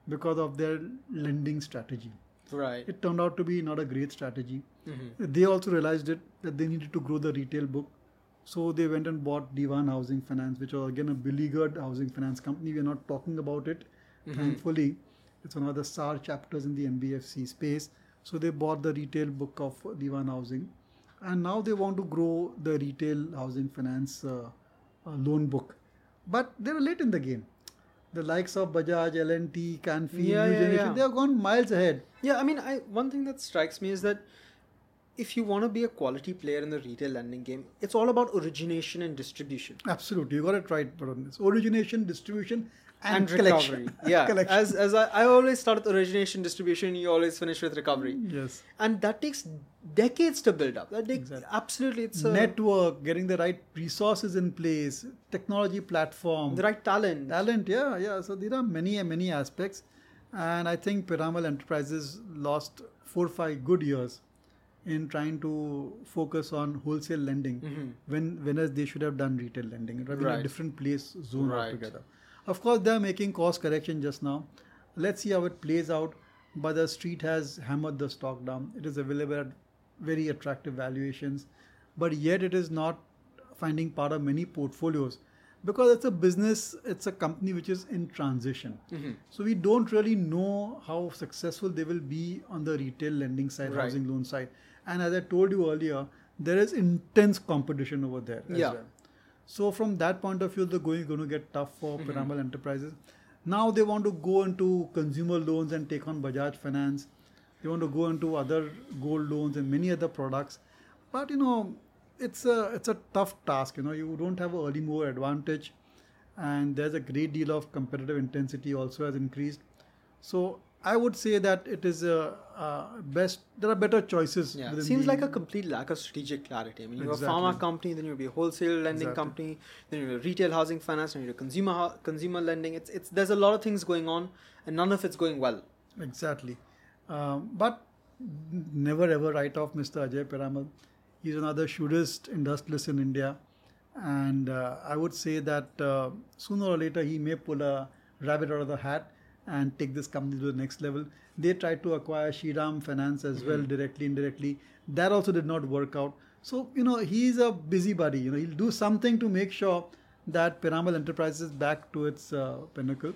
because of their lending strategy. Right. It turned out to be not a great strategy. Mhm. They also realized it that they needed to grow the retail book. So they went and bought Dewan Housing Finance, which was again a beleaguered housing finance company. We are not talking about it, thankfully. It's one of the SAR chapters in the NBFC space. So they bought the retail book of Divan Housing, and now they want to grow the retail housing finance uh, uh, loan book. But they were late in the game. The likes of Bajaj, L&T, Canfi, Yeah, New yeah, Generation, yeah. they have gone miles ahead. Yeah, I mean, I one thing that strikes me is that if you want to be a quality player in the retail lending game, it's all about origination and distribution. Absolutely, you got it right, Varun. It's origination, distribution, and, And recovery. <laughs> Yeah. collection. As, as I, I always start with origination, distribution, you always finish with recovery. yes. And that takes decades to build up. That takes, Exactly. Absolutely. It's a, Network, getting the right resources in place, technology platform, the right talent. talent. Yeah, yeah. So there are many, many aspects, and I think Piramal Enterprises lost four, or five good years in trying to focus on wholesale lending Mhm. when whereas they should have done retail lending. It would have been Right. a different place zone Right. altogether. Of course, they are making cost correction just now. Let's see how it plays out. But the street has hammered the stock down. It is available at very attractive valuations, but yet it is not finding part of many portfolios because it's a business, it's a company which is in transition. Mhm. So we don't really know how successful they will be on the retail lending side, Right. housing loan side. And as I told you earlier, there is intense competition over there as Yeah. well. So from that point of view, the going is going to get tough for Mm-hmm. Piramal Enterprises. Now they want to go into consumer loans and take on Bajaj Finance. They want to go into other gold loans and many other products. But you know, it's a it's a tough task. You know, you don't have an early mover advantage, and there's a great deal of competitive intensity also has increased. So I would say that it is a, uh best. There are better choices. Yeah, within seems the- like a complete lack of strategic clarity. I mean, you're a pharma company, then you'll be a wholesale lending Exactly. company, then you're a retail housing finance, then you're a consumer consumer lending. It's it's there's a lot of things going on, and none of it's going well. Exactly. Um, but never ever write off Mr. Ajay Piramal. He's another shrewdest industrialist in India. And uh, I would say that uh, sooner or later he may pull a rabbit out of the hat and take this company to the next level. They tried to acquire Shriram Finance as well, directly, indirectly. That also did not work out. So, you know, he's a busybody. You know, he'll do something to make sure that Piramal Enterprises is back to its uh, pinnacle.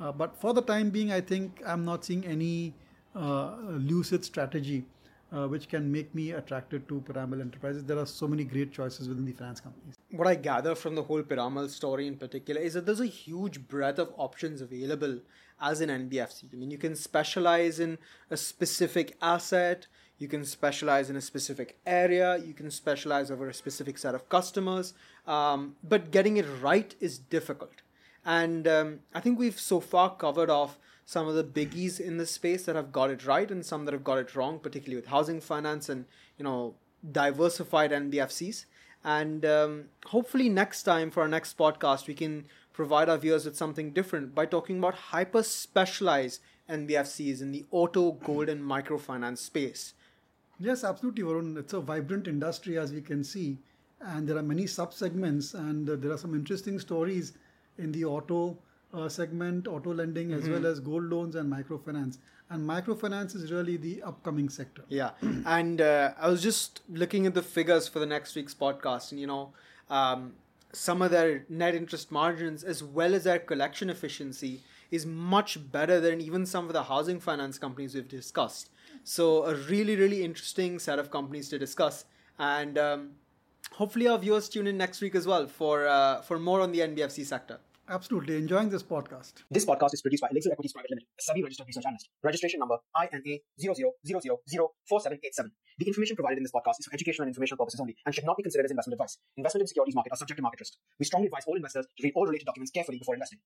Uh, but for the time being, I think I'm not seeing any uh, lucid strategy uh, which can make me attracted to Piramal Enterprises. There are so many great choices within the finance companies. What I gather from the whole Piramal story in particular is that there's a huge breadth of options available as an NBFC. I mean, you can specialize in a specific asset, you can specialize in a specific area, you can specialize over a specific set of customers, um, but getting it right is difficult. And um, I think we've so far covered off some of the biggies in the space that have got it right and some that have got it wrong, particularly with housing finance and you know diversified NBFCs. And um, hopefully next time for our next podcast we can provide our viewers with something different by talking about hyper specialized NBFCs in the auto, gold, and microfinance space. Yes, absolutely, Varun. It's a vibrant industry as we can see, and there are many sub segments, and uh, there are some interesting stories in the auto uh, segment, auto lending, as well as gold loans and microfinance. And microfinance is really the upcoming sector. Yeah, and uh, I was just looking at the figures for the next week's podcast, and you know, um, some of their net interest margins as well as their collection efficiency is much better than even some of the housing finance companies we've discussed. So, a really, really interesting set of companies to discuss, and um, hopefully, our viewers tune in next week as well for uh, for more on the NBFC sector. Absolutely, enjoying this podcast. This podcast is produced by Elixir Equities Private Limited, a SEBI registered research analyst. Registration number INA 00004787. The information provided in this podcast is for educational and informational purposes only and should not be considered as investment advice. Investment in securities market are subject to market risk. We strongly advise all investors to read all related documents carefully before investing.